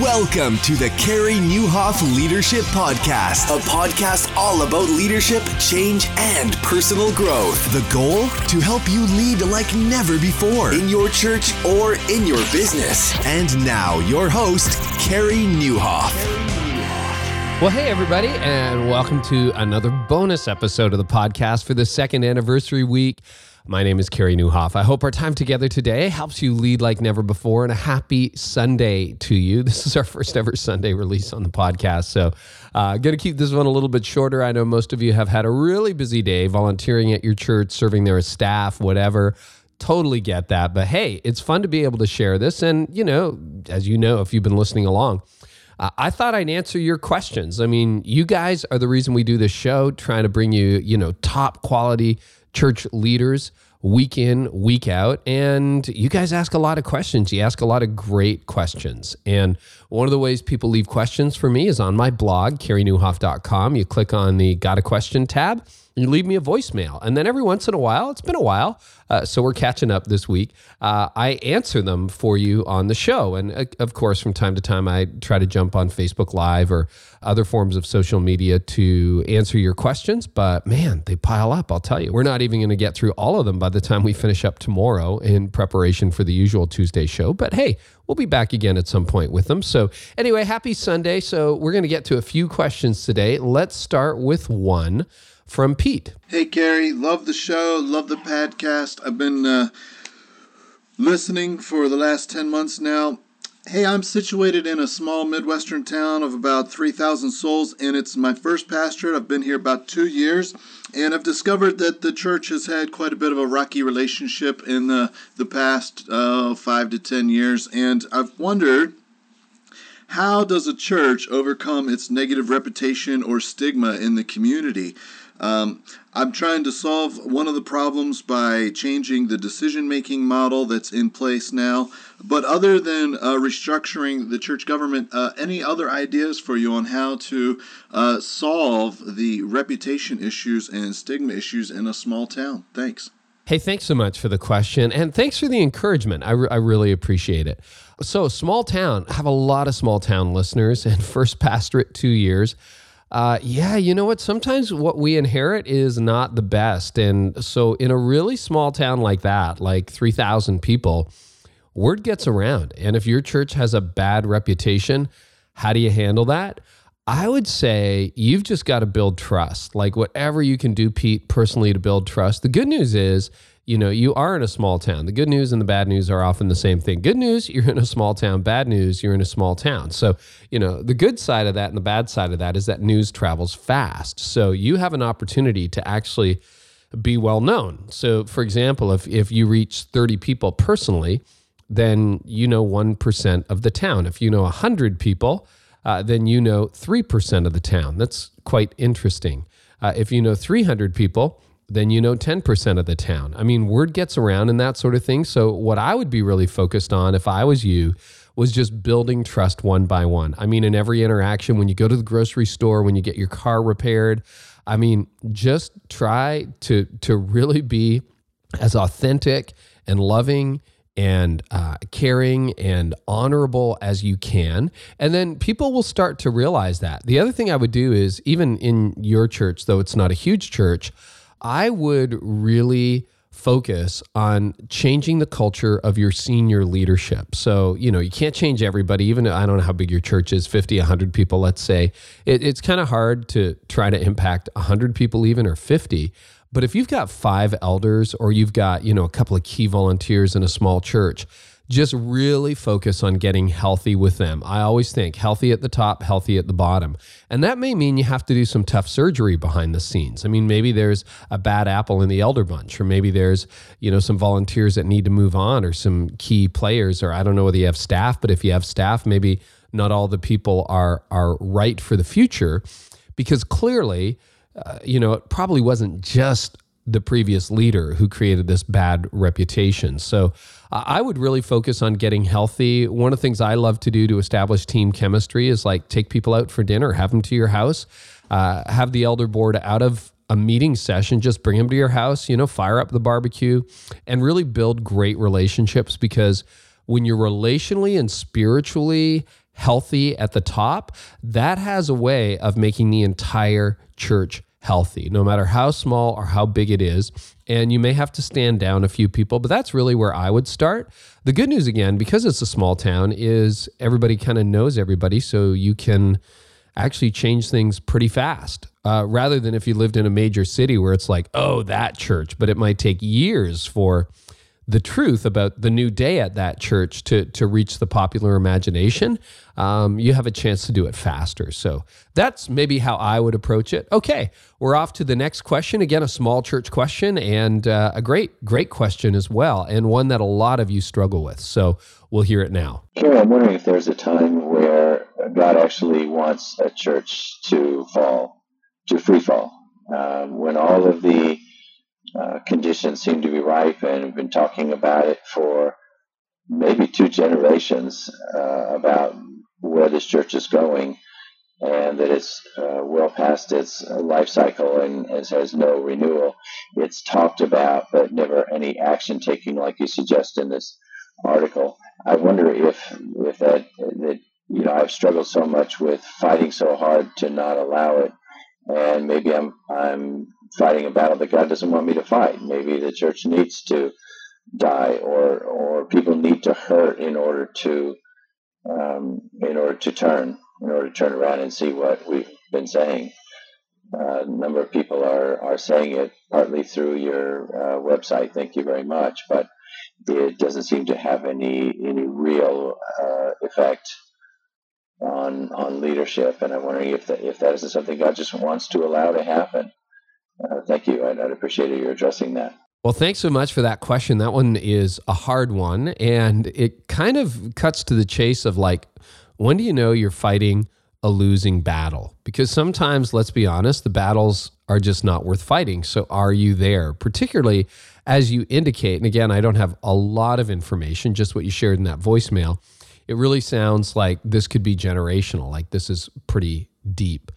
Welcome to the Carey Nieuwhof Leadership Podcast, a podcast all about leadership, change, and personal growth. The goal? To help you lead like never before in your church or in your business. And now, your host, Carey Nieuwhof. Well, hey, everybody, and welcome to another bonus episode of the podcast for the second anniversary week. My name is Carey Nieuwhof. I hope our time together today helps you lead like never before, and a happy Sunday to you. This is our first ever Sunday release on the podcast, so uh, going to keep this one a little bit shorter. I know most of you have had a really busy day volunteering at your church, serving there as staff, whatever totally get that. But hey, it's fun to be able to share this. And, you know, as you know, if you've been listening along, uh, I thought I'd answer your questions. I mean, you guys are the reason we do this show, trying to bring you, you know, top quality church leaders week in, week out. And you guys ask a lot of questions. You ask a lot of great questions. And one of the ways people leave questions for me is on my blog, careynieuwhof.com. You click on the Got a Question tab you leave me a voicemail. And then every once in a while, it's been a while, uh, so we're catching up this week. Uh, I answer them for you on the show. And uh, of course, from time to time, I try to jump on Facebook Live or other forms of social media to answer your questions. But man, they pile up, I'll tell you. We're not even going to get through all of them by the time we finish up tomorrow in preparation for the usual Tuesday show. But hey, we'll be back again at some point with them. So, anyway, happy Sunday. So, we're going to get to a few questions today. Let's start with one from Pete. Hey, Carey, love the show, love the podcast. I've been uh, listening for the last 10 months now. Hey, I'm situated in a small Midwestern town of about 3,000 souls, and it's my first pastorate. I've been here about two years, and I've discovered that the church has had quite a bit of a rocky relationship in the, the past uh, five to 10 years, and I've wondered how does a church overcome its negative reputation or stigma in the community? Um, I'm trying to solve one of the problems by changing the decision making model that's in place now. But other than uh, restructuring the church government, uh, any other ideas for you on how to uh, solve the reputation issues and stigma issues in a small town? Thanks. Hey, thanks so much for the question. And thanks for the encouragement. I, re- I really appreciate it. So, small town, I have a lot of small town listeners and first pastorate two years uh, yeah, you know what? Sometimes what we inherit is not the best. And so, in a really small town like that, like 3,000 people, word gets around. And if your church has a bad reputation, how do you handle that? I would say you've just got to build trust. Like, whatever you can do, Pete, personally to build trust. The good news is, you know, you are in a small town. The good news and the bad news are often the same thing. Good news, you're in a small town. Bad news, you're in a small town. So, you know, the good side of that and the bad side of that is that news travels fast. So you have an opportunity to actually be well known. So, for example, if, if you reach 30 people personally, then you know 1% of the town. If you know 100 people, uh, then you know 3% of the town. That's quite interesting. Uh, if you know 300 people, then you know 10% of the town. I mean, word gets around and that sort of thing. So, what I would be really focused on if I was you was just building trust one by one. I mean, in every interaction, when you go to the grocery store, when you get your car repaired, I mean, just try to to really be as authentic and loving and uh, caring and honorable as you can. And then people will start to realize that. The other thing I would do is, even in your church, though it's not a huge church, I would really focus on changing the culture of your senior leadership. So, you know, you can't change everybody, even I don't know how big your church is 50, 100 people, let's say. It, it's kind of hard to try to impact 100 people, even or 50. But if you've got five elders or you've got, you know, a couple of key volunteers in a small church, just really focus on getting healthy with them. I always think healthy at the top, healthy at the bottom. And that may mean you have to do some tough surgery behind the scenes. I mean, maybe there's a bad apple in the elder bunch, or maybe there's, you know, some volunteers that need to move on, or some key players, or I don't know whether you have staff, but if you have staff, maybe not all the people are are right for the future because clearly uh, you know it probably wasn't just the previous leader who created this bad reputation. So I would really focus on getting healthy. One of the things I love to do to establish team chemistry is like take people out for dinner, have them to your house, uh, have the elder board out of a meeting session, just bring them to your house, you know, fire up the barbecue and really build great relationships because when you're relationally and spiritually healthy at the top, that has a way of making the entire church healthy, no matter how small or how big it is. And you may have to stand down a few people, but that's really where I would start. The good news, again, because it's a small town, is everybody kind of knows everybody. So you can actually change things pretty fast uh, rather than if you lived in a major city where it's like, oh, that church, but it might take years for the truth about the new day at that church to to reach the popular imagination, um, you have a chance to do it faster. So that's maybe how I would approach it. Okay, we're off to the next question. Again, a small church question and uh, a great great question as well, and one that a lot of you struggle with. So we'll hear it now. Carey, I'm wondering if there's a time where God actually wants a church to fall, to free fall, um, when all of the uh, conditions seem to be ripe, and we've been talking about it for maybe two generations uh, about where this church is going, and that it's uh, well past its life cycle and, and has no renewal. It's talked about, but never any action taking, like you suggest in this article. I wonder if if that that you know I've struggled so much with fighting so hard to not allow it and maybe I'm I'm fighting a battle that God doesn't want me to fight. Maybe the church needs to die, or or people need to hurt in order to um, in order to turn, in order to turn around and see what we've been saying. Uh, a number of people are are saying it partly through your uh, website. Thank you very much, but it doesn't seem to have any any real uh, effect on on leadership, and I'm wondering if that if that is something God just wants to allow to happen. Uh, thank you. I'd, I'd appreciate you addressing that. Well, thanks so much for that question. That one is a hard one, and it kind of cuts to the chase of like, when do you know you're fighting a losing battle? Because sometimes, let's be honest, the battles are just not worth fighting. So, are you there? Particularly as you indicate, and again, I don't have a lot of information, just what you shared in that voicemail it really sounds like this could be generational, like this is pretty deep.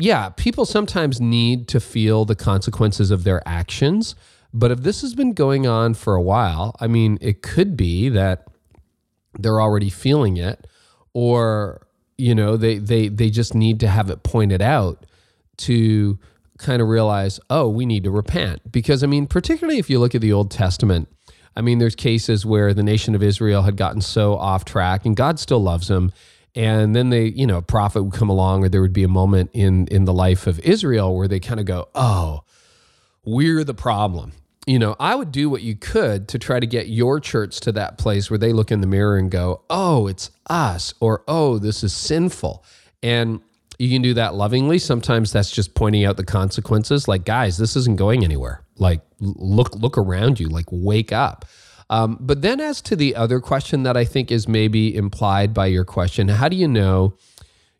Yeah, people sometimes need to feel the consequences of their actions. But if this has been going on for a while, I mean, it could be that they're already feeling it, or, you know, they, they, they just need to have it pointed out to kind of realize, oh, we need to repent. Because, I mean, particularly if you look at the Old Testament, I mean, there's cases where the nation of Israel had gotten so off track, and God still loves them. And then they, you know, a prophet would come along, or there would be a moment in in the life of Israel where they kind of go, "Oh, we're the problem." You know, I would do what you could to try to get your church to that place where they look in the mirror and go, "Oh, it's us," or "Oh, this is sinful." And you can do that lovingly. Sometimes that's just pointing out the consequences. Like, guys, this isn't going anywhere. Like, look look around you. Like, wake up. Um, but then, as to the other question that I think is maybe implied by your question, how do you know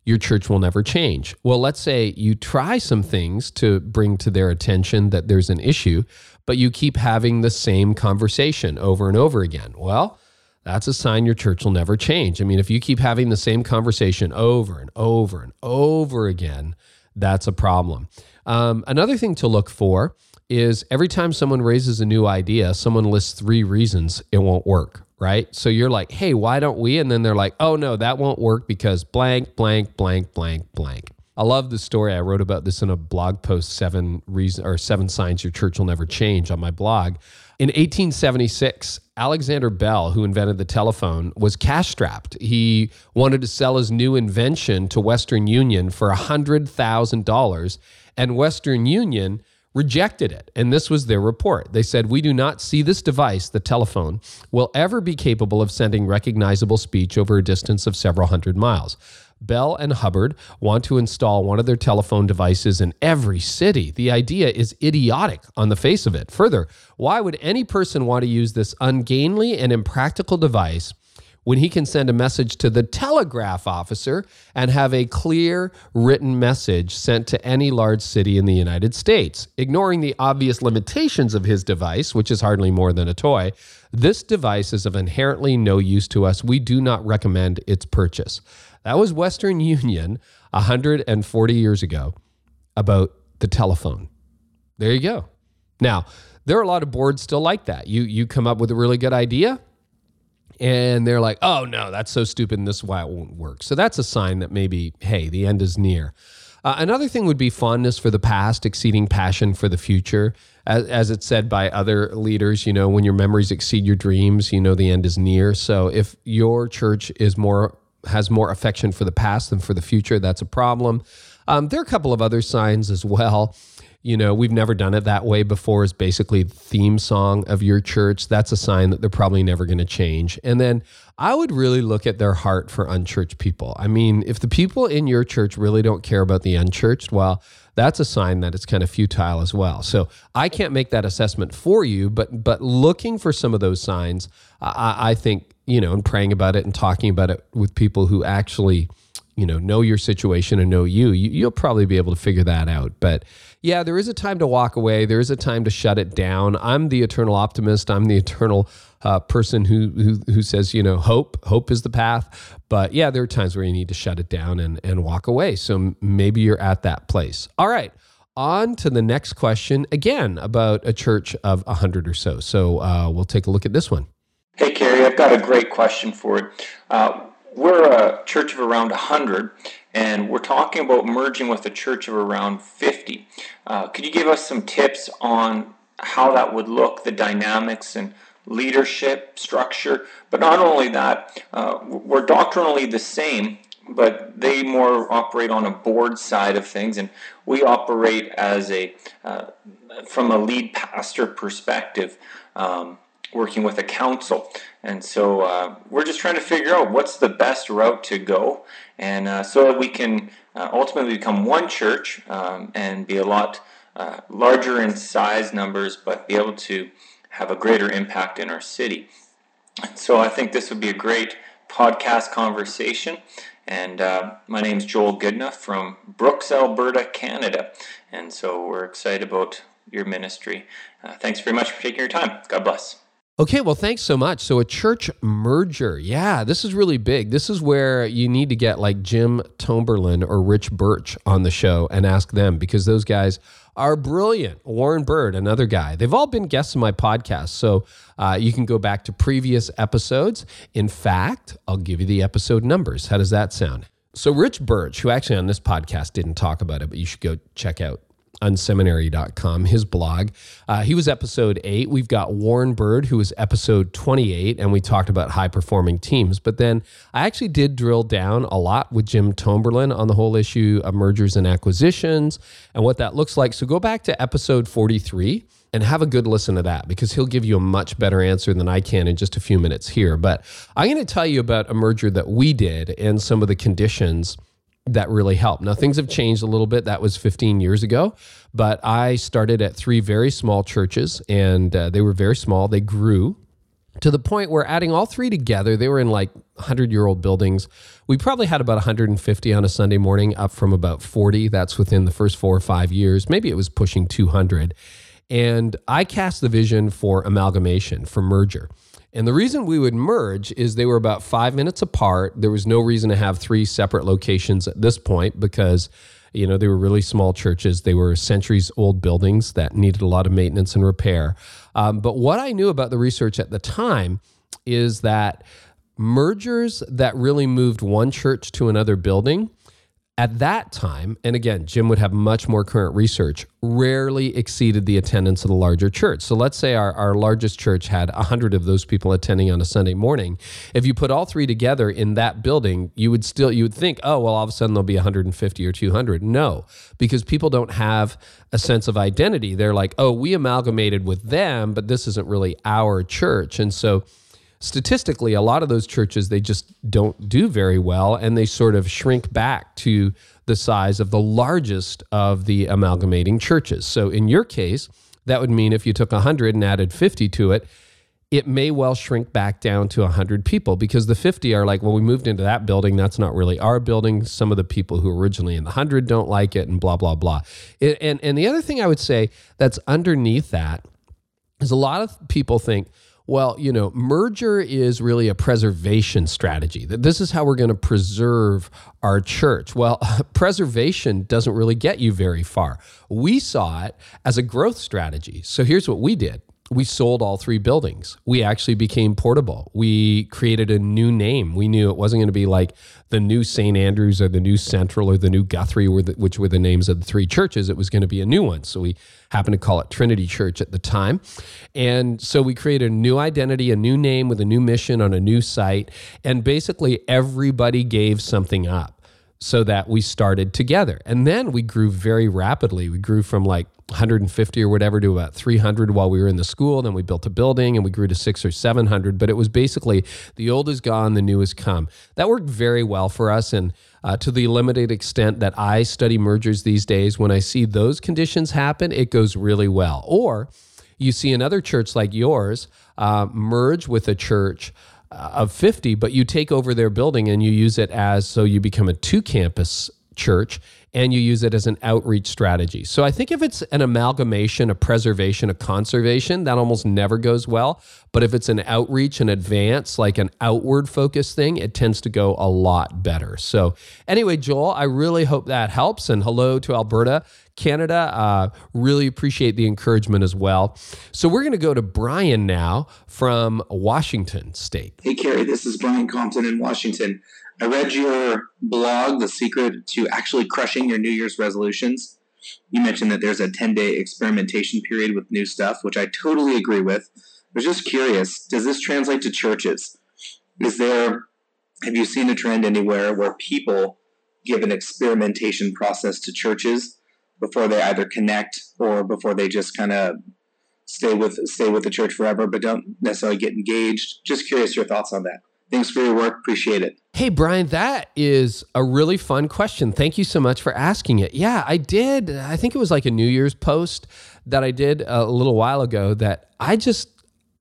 your church will never change? Well, let's say you try some things to bring to their attention that there's an issue, but you keep having the same conversation over and over again. Well, that's a sign your church will never change. I mean, if you keep having the same conversation over and over and over again, that's a problem. Um, another thing to look for is every time someone raises a new idea, someone lists three reasons it won't work, right? So you're like, hey, why don't we? And then they're like, oh, no, that won't work because blank, blank, blank, blank, blank. I love the story. I wrote about this in a blog post, seven reason or seven signs your church will never change on my blog. In 1876, Alexander Bell, who invented the telephone, was cash strapped. He wanted to sell his new invention to Western Union for $100,000, and Western Union rejected it. And this was their report. They said, We do not see this device, the telephone, will ever be capable of sending recognizable speech over a distance of several hundred miles. Bell and Hubbard want to install one of their telephone devices in every city. The idea is idiotic on the face of it. Further, why would any person want to use this ungainly and impractical device when he can send a message to the telegraph officer and have a clear written message sent to any large city in the United States? Ignoring the obvious limitations of his device, which is hardly more than a toy, this device is of inherently no use to us. We do not recommend its purchase. That was Western Union 140 years ago about the telephone. There you go. Now, there are a lot of boards still like that. You you come up with a really good idea and they're like, oh no, that's so stupid and this is why it won't work. So that's a sign that maybe, hey, the end is near. Uh, another thing would be fondness for the past, exceeding passion for the future. As, as it's said by other leaders, you know, when your memories exceed your dreams, you know the end is near. So if your church is more has more affection for the past than for the future, that's a problem. Um, there are a couple of other signs as well you know, we've never done it that way before is basically the theme song of your church. That's a sign that they're probably never going to change. And then I would really look at their heart for unchurched people. I mean, if the people in your church really don't care about the unchurched, well, that's a sign that it's kind of futile as well. So I can't make that assessment for you, but but looking for some of those signs, I, I think you know, and praying about it and talking about it with people who actually you know know your situation and know you, you you'll probably be able to figure that out. But yeah, there is a time to walk away. There is a time to shut it down. I'm the eternal optimist. I'm the eternal uh, person who, who who says, you know, hope hope is the path. But yeah, there are times where you need to shut it down and and walk away. So maybe you're at that place. All right. On to the next question, again about a church of 100 or so. So uh, we'll take a look at this one. Hey, Carey, I've got a great question for you. Uh, we're a church of around 100, and we're talking about merging with a church of around 50. Uh, could you give us some tips on how that would look, the dynamics and leadership structure? But not only that, uh, we're doctrinally the same, but they more operate on a board side of things, and we operate as a uh, from a lead pastor perspective. Um, working with a council. And so uh, we're just trying to figure out what's the best route to go, and uh, so that we can uh, ultimately become one church um, and be a lot uh, larger in size numbers, but be able to have a greater impact in our city. So I think this would be a great podcast conversation. And uh, my name is Joel Goodenough from Brooks, Alberta, Canada. And so we're excited about your ministry. Uh, thanks very much for taking your time. God bless. Okay, well, thanks so much. So, a church merger. Yeah, this is really big. This is where you need to get like Jim Tomberlin or Rich Birch on the show and ask them because those guys are brilliant. Warren Bird, another guy. They've all been guests in my podcast. So, uh, you can go back to previous episodes. In fact, I'll give you the episode numbers. How does that sound? So, Rich Birch, who actually on this podcast didn't talk about it, but you should go check out unseminary.com, his blog. Uh, he was episode eight. We've got Warren Bird, who was episode 28, and we talked about high performing teams. But then I actually did drill down a lot with Jim Tomberlin on the whole issue of mergers and acquisitions and what that looks like. So go back to episode 43 and have a good listen to that because he'll give you a much better answer than I can in just a few minutes here. But I'm going to tell you about a merger that we did and some of the conditions that really helped. Now, things have changed a little bit. That was 15 years ago, but I started at three very small churches and uh, they were very small. They grew to the point where adding all three together, they were in like 100 year old buildings. We probably had about 150 on a Sunday morning, up from about 40. That's within the first four or five years. Maybe it was pushing 200. And I cast the vision for amalgamation, for merger. And the reason we would merge is they were about five minutes apart. There was no reason to have three separate locations at this point because, you know, they were really small churches. They were centuries old buildings that needed a lot of maintenance and repair. Um, but what I knew about the research at the time is that mergers that really moved one church to another building at that time, and again, Jim would have much more current research, rarely exceeded the attendance of the larger church. So let's say our, our largest church had 100 of those people attending on a Sunday morning. If you put all three together in that building, you would still, you would think, oh, well, all of a sudden there'll be 150 or 200. No, because people don't have a sense of identity. They're like, oh, we amalgamated with them, but this isn't really our church. And so, statistically, a lot of those churches, they just don't do very well and they sort of shrink back to the size of the largest of the amalgamating churches. So in your case, that would mean if you took 100 and added 50 to it, it may well shrink back down to 100 people because the 50 are like, well, we moved into that building. That's not really our building. Some of the people who originally in the 100 don't like it, and blah, blah, blah. And, and the other thing I would say that's underneath that is a lot of people think, well, you know, merger is really a preservation strategy. This is how we're going to preserve our church. Well, preservation doesn't really get you very far. We saw it as a growth strategy. So here's what we did. We sold all three buildings. We actually became portable. We created a new name. We knew it wasn't going to be like the new St. Andrews or the new Central or the new Guthrie, which were the names of the three churches. It was going to be a new one. So we happened to call it Trinity Church at the time. And so we created a new identity, a new name with a new mission on a new site. And basically, everybody gave something up so that we started together. And then we grew very rapidly. We grew from like 150 or whatever to about 300 while we were in the school. Then we built a building and we grew to six or 700. But it was basically the old is gone, the new has come. That worked very well for us. And uh, to the limited extent that I study mergers these days, when I see those conditions happen, it goes really well. Or you see another church like yours uh, merge with a church of 50, but you take over their building and you use it as so you become a two campus church and you use it as an outreach strategy. So I think if it's an amalgamation, a preservation, a conservation, that almost never goes well. But if it's an outreach, an advance, like an outward focus thing, it tends to go a lot better. So anyway, Joel, I really hope that helps. And hello to Alberta. Canada. Uh, really appreciate the encouragement as well. So we're going to go to Brian now from Washington State. Hey, Carey, this is Brian Compton in Washington. I read your blog, The Secret to Actually Crushing Your New Year's Resolutions. You mentioned that there's a 10 day experimentation period with new stuff, which I totally agree with. I was just curious does this translate to churches? Is there, have you seen a trend anywhere where people give an experimentation process to churches before they either connect or before they just kind of stay with stay with the church forever but don't necessarily get engaged? Just curious your thoughts on that. Thanks for your work. Appreciate it. Hey, Brian, that is a really fun question. Thank you so much for asking it. Yeah, I did. I think it was like a New Year's post that I did uh, a little while ago that I just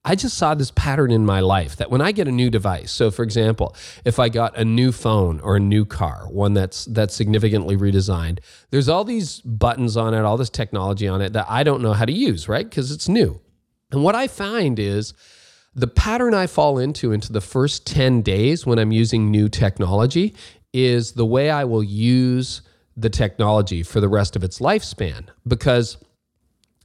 I just saw this pattern in my life that when I get a new device, so for example, if I got a new phone or a new car, one that's that's significantly redesigned, there's all these buttons on it, all this technology on it that I don't know how to use, right? Because it's new. And what I find is the pattern I fall into into the first 10 days when I'm using new technology is the way I will use the technology for the rest of its lifespan because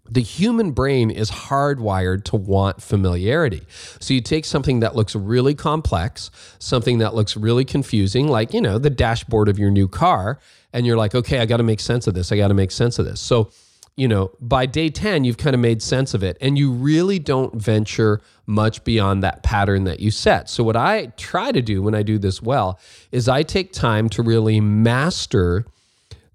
the human brain is hardwired to want familiarity. So you take something that looks really complex, something that looks really confusing, like, you know, the dashboard of your new car, and you're like, okay, I got to make sense of this. I got to make sense of this. So you know, by day 10, you've kind of made sense of it and you really don't venture much beyond that pattern that you set. So, what I try to do when I do this well is I take time to really master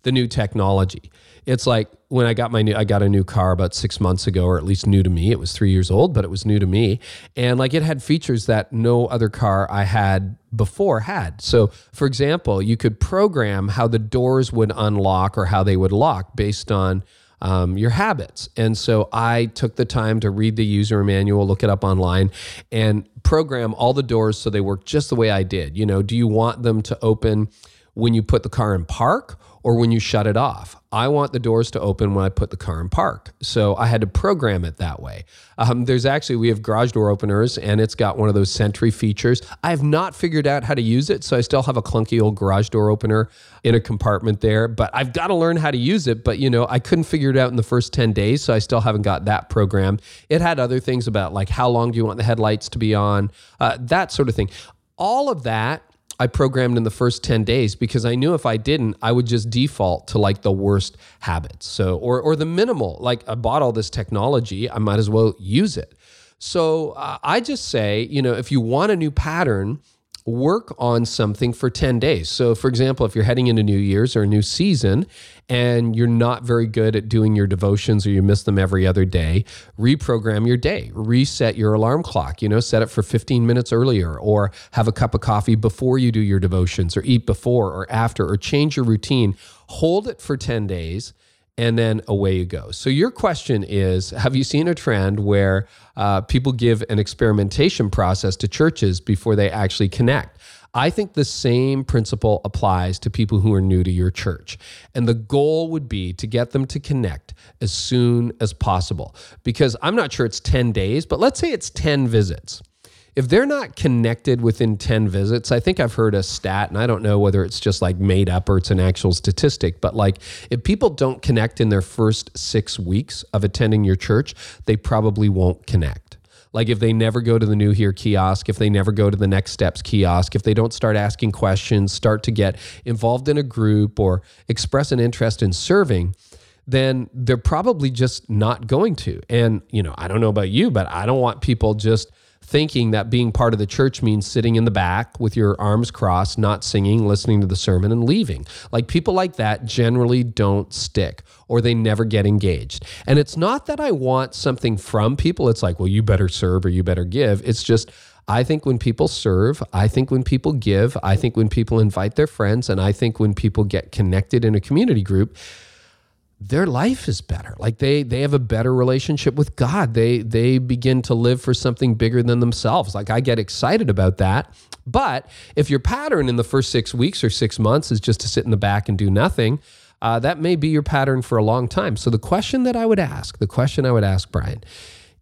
the new technology. It's like when I got my new, I got a new car about six months ago, or at least new to me. It was three years old, but it was new to me. And like it had features that no other car I had before had. So, for example, you could program how the doors would unlock or how they would lock based on um, your habits. And so I took the time to read the user manual, look it up online, and program all the doors so they work just the way I did. You know, do you want them to open when you put the car in park or when you shut it off. I want the doors to open when I put the car in park. So I had to program it that way. Um, there's actually, we have garage door openers and it's got one of those Sentry features. I have not figured out how to use it. So I still have a clunky old garage door opener in a compartment there, but I've got to learn how to use it. But, you know, I couldn't figure it out in the first 10 days. So I still haven't got that program. It had other things about like how long do you want the headlights to be on, uh, that sort of thing. All of that I programmed in the first 10 days because I knew if I didn't, I would just default to like the worst habits. So, or, or the minimal, like I bought all this technology, I might as well use it. So uh, I just say, you know, if you want a new pattern, work on something for 10 days. So, for example, if you're heading into New Year's or a new season and you're not very good at doing your devotions or you miss them every other day, reprogram your day, reset your alarm clock, you know, set it for 15 minutes earlier or have a cup of coffee before you do your devotions or eat before or after or change your routine. Hold it for 10 days and then away you go. So, your question is Have you seen a trend where uh, people give an experimentation process to churches before they actually connect? I think the same principle applies to people who are new to your church. And the goal would be to get them to connect as soon as possible. Because I'm not sure it's 10 days, but let's say it's 10 visits. If they're not connected within 10 visits, I think I've heard a stat, and I don't know whether it's just like made up or it's an actual statistic, but like if people don't connect in their first six weeks of attending your church, they probably won't connect. Like if they never go to the New Here kiosk, if they never go to the Next Steps kiosk, if they don't start asking questions, start to get involved in a group or express an interest in serving, then they're probably just not going to. And, you know, I don't know about you, but I don't want people just thinking that being part of the church means sitting in the back with your arms crossed, not singing, listening to the sermon, and leaving. Like people like that generally don't stick or they never get engaged. And it's not that I want something from people. It's like, well, you better serve or you better give. It's just, I think when people serve, I think when people give, I think when people invite their friends, and I think when people get connected in a community group, their life is better. Like they they have a better relationship with god. They they begin to live for something bigger than themselves. Like i get excited about that. But if your pattern in the first six weeks or six months is just to sit in the back and do nothing uh, that may be your pattern for a long time. So the question that i would ask the question i would ask brian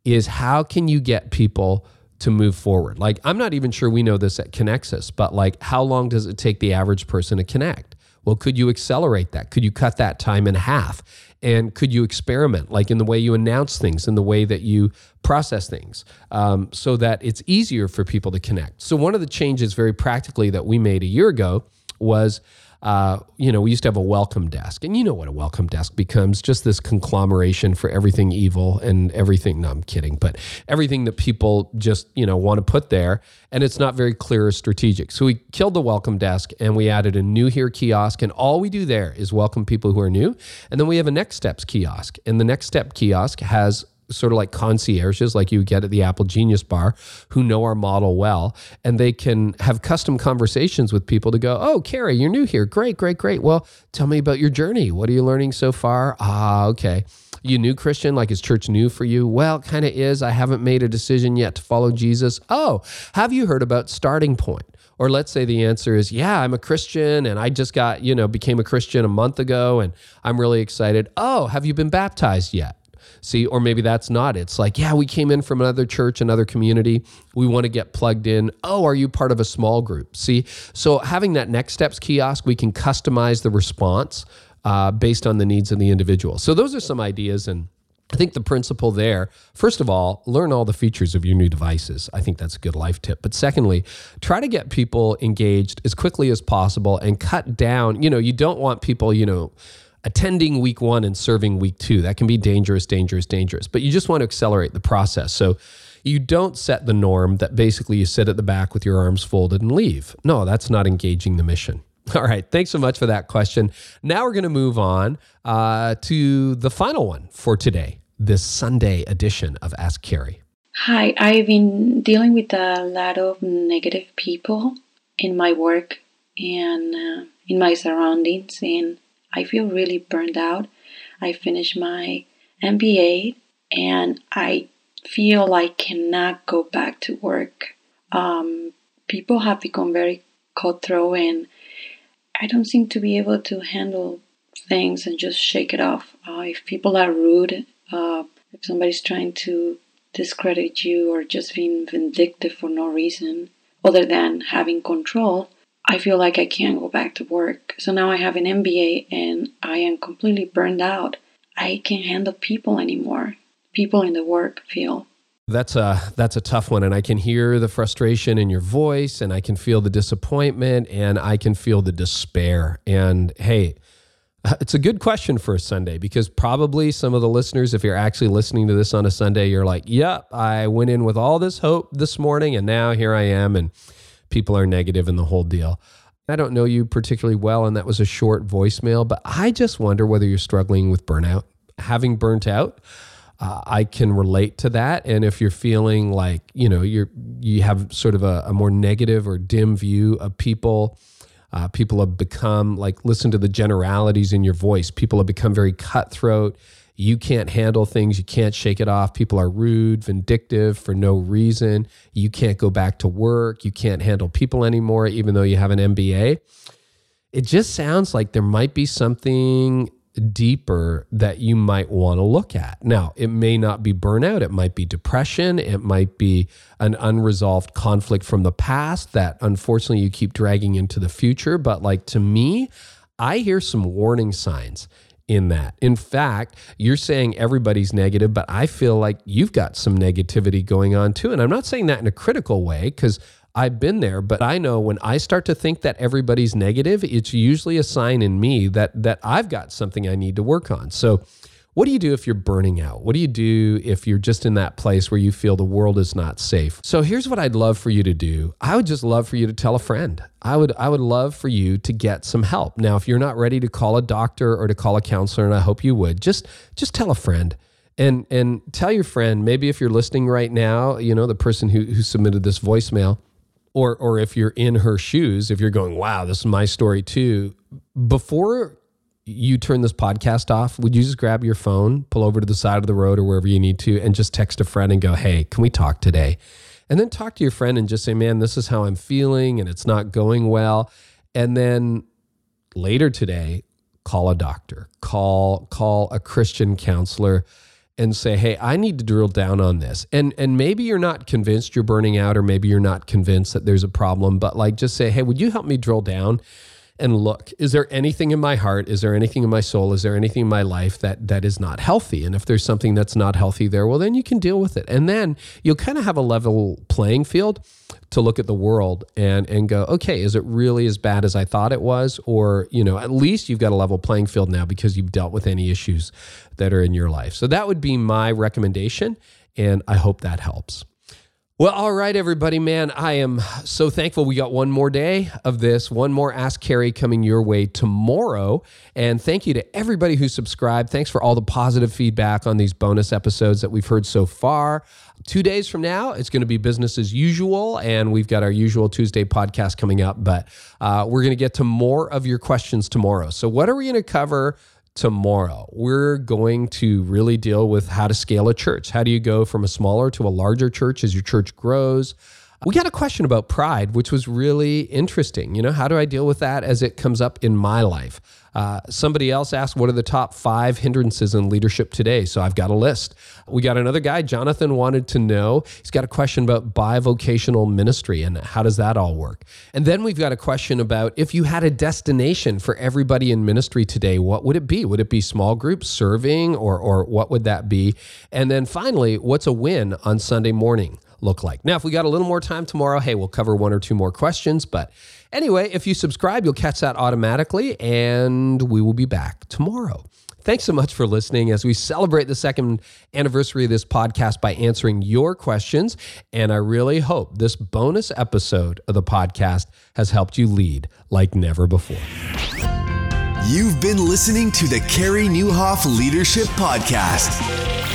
is how can you get people to move forward? Like i'm not even sure we know this at connexus but like how long does it take the average person to connect well, could you accelerate that? Could you cut that time in half? And could you experiment, like in the way you announce things, in the way that you process things, um, so that it's easier for people to connect? So, one of the changes, very practically, that we made a year ago was uh, you know, we used to have a welcome desk, and you know what a welcome desk becomes just this conglomeration for everything evil and everything. No, I'm kidding, but everything that people just, you know, want to put there, and it's not very clear or strategic. So we killed the welcome desk and we added a new here kiosk, and all we do there is welcome people who are new. And then we have a next steps kiosk, and the next step kiosk has sort of like concierges like you get at the Apple Genius Bar who know our model well and they can have custom conversations with people to go, "Oh, Carrie, you're new here. Great, great, great. Well, tell me about your journey. What are you learning so far?" Ah, okay. You new Christian, like is church new for you? Well, kind of is. I haven't made a decision yet to follow Jesus. Oh, have you heard about Starting Point? Or let's say the answer is, yeah, I'm a Christian and I just got, you know, became a Christian a month ago and I'm really excited. Oh, have you been baptized yet? See, or maybe that's not. It's like, yeah, we came in from another church, another community. We want to get plugged in. Oh, are you part of a small group? See, so having that next steps kiosk, we can customize the response uh, based on the needs of the individual. So those are some ideas and. I think the principle there, first of all, learn all the features of your new devices. I think that's a good life tip. But secondly, try to get people engaged as quickly as possible and cut down. You know, you don't want people, you know, attending week one and serving week two. That can be dangerous, dangerous, dangerous. But you just want to accelerate the process. So you don't set the norm that basically you sit at the back with your arms folded and leave. No, that's not engaging the mission. All right. Thanks so much for that question. Now we're going to move on uh, to the final one for today, this Sunday edition of Ask Carey. Hi, I've been dealing with a lot of negative people in my work and uh, in my surroundings, and I feel really burned out. I finished my MBA and I feel like I cannot go back to work. Um, people have become very cutthroat and I don't seem to be able to handle things and just shake it off. Uh, if people are rude, uh, if somebody's trying to discredit you or just being vindictive for no reason other than having control, I feel like I can't go back to work. So now I have an MBA and I am completely burned out. I can't handle people anymore. People in the work feel. That's a that's a tough one and I can hear the frustration in your voice and I can feel the disappointment and I can feel the despair. And hey, it's a good question for a Sunday because probably some of the listeners, if you're actually listening to this on a Sunday, you're like, yep, I went in with all this hope this morning and now here I am. And people are negative and the whole deal. I don't know you particularly well, and that was a short voicemail, but I just wonder whether you're struggling with burnout. Having burnt out, uh, I can relate to that. And if you're feeling like you know you're you have sort of a, a more negative or dim view of people, uh, people have become like listen to the generalities in your voice. People have become very cutthroat you can't handle things, you can't shake it off. People are rude, vindictive for no reason. You can't go back to work, you can't handle people anymore, even though you have an MBA. It just sounds like there might be something deeper that you might want to look at. Now, it may not be burnout, it might be depression, it might be an unresolved conflict from the past that unfortunately you keep dragging into the future. But, like to me, I hear some warning signs in that. In fact, you're saying everybody's negative, but I feel like you've got some negativity going on too. And I'm not saying that in a critical way because I've been there, but I know when I start to think that everybody's negative, it's usually a sign in me that that I've got something I need to work on. So what do you do if you're burning out? What do you do if you're just in that place where you feel the world is not safe? So here's what I'd love for you to do. I would just love for you to tell a friend. I would I would love for you to get some help. Now, if you're not ready to call a doctor or to call a counselor, and I hope you would, just just tell a friend and and tell your friend maybe if you're listening right now you know the person who, who submitted this voicemail or or if you're in her shoes if you're going wow this is my story too before you turn this podcast off, would you just grab your phone, pull over to the side of the road or wherever you need to, and just text a friend and go, hey, can we talk today? And then talk to your friend and just say, man, this is how I'm feeling and it's not going well. And then later today, call a doctor, call, call a Christian counselor and say, "Hey, I need to drill down on this." And and maybe you're not convinced you're burning out or maybe you're not convinced that there's a problem, but like just say, "Hey, would you help me drill down?" And look is there anything in my heart? Is there anything in my soul? Is there anything in my life that that is not healthy? And if there's something that's not healthy there well then you can deal with it. And then you'll kind of have a level playing field to look at the world and and go okay is it really as bad as i thought it was? Or you know at least you've got a level playing field now because you've dealt with any issues that are in your life. So that would be my recommendation and i hope that helps well, all right, everybody, man. I am so thankful we got one more day of this, one more Ask Carey coming your way tomorrow. And thank you to everybody who subscribed. Thanks for all the positive feedback on these bonus episodes that we've heard so far. Two days from now, it's going to be business as usual, and we've got our usual Tuesday podcast coming up. But uh, we're going to get to more of your questions tomorrow. So, what are we going to cover? Tomorrow. We're going to really deal with how to scale a church. How do you go from a smaller to a larger church as your church grows? We got a question about pride, which was really interesting. You know, how do I deal with that as it comes up in my life? Uh, somebody else asked, What are the top five hindrances in leadership today? So I've got a list. We got another guy, Jonathan, wanted to know. He's got a question about bivocational ministry and how does that all work? And then we've got a question about if you had a destination for everybody in ministry today, what would it be? Would it be small groups serving or, or what would that be? And then finally, what's a win on Sunday morning? Look like. Now, if we got a little more time tomorrow, hey, we'll cover one or two more questions. But anyway, if you subscribe, you'll catch that automatically, and we will be back tomorrow. Thanks so much for listening as we celebrate the second anniversary of this podcast by answering your questions. And I really hope this bonus episode of the podcast has helped you lead like never before. You've been listening to the Carey Nieuwhof Leadership Podcast.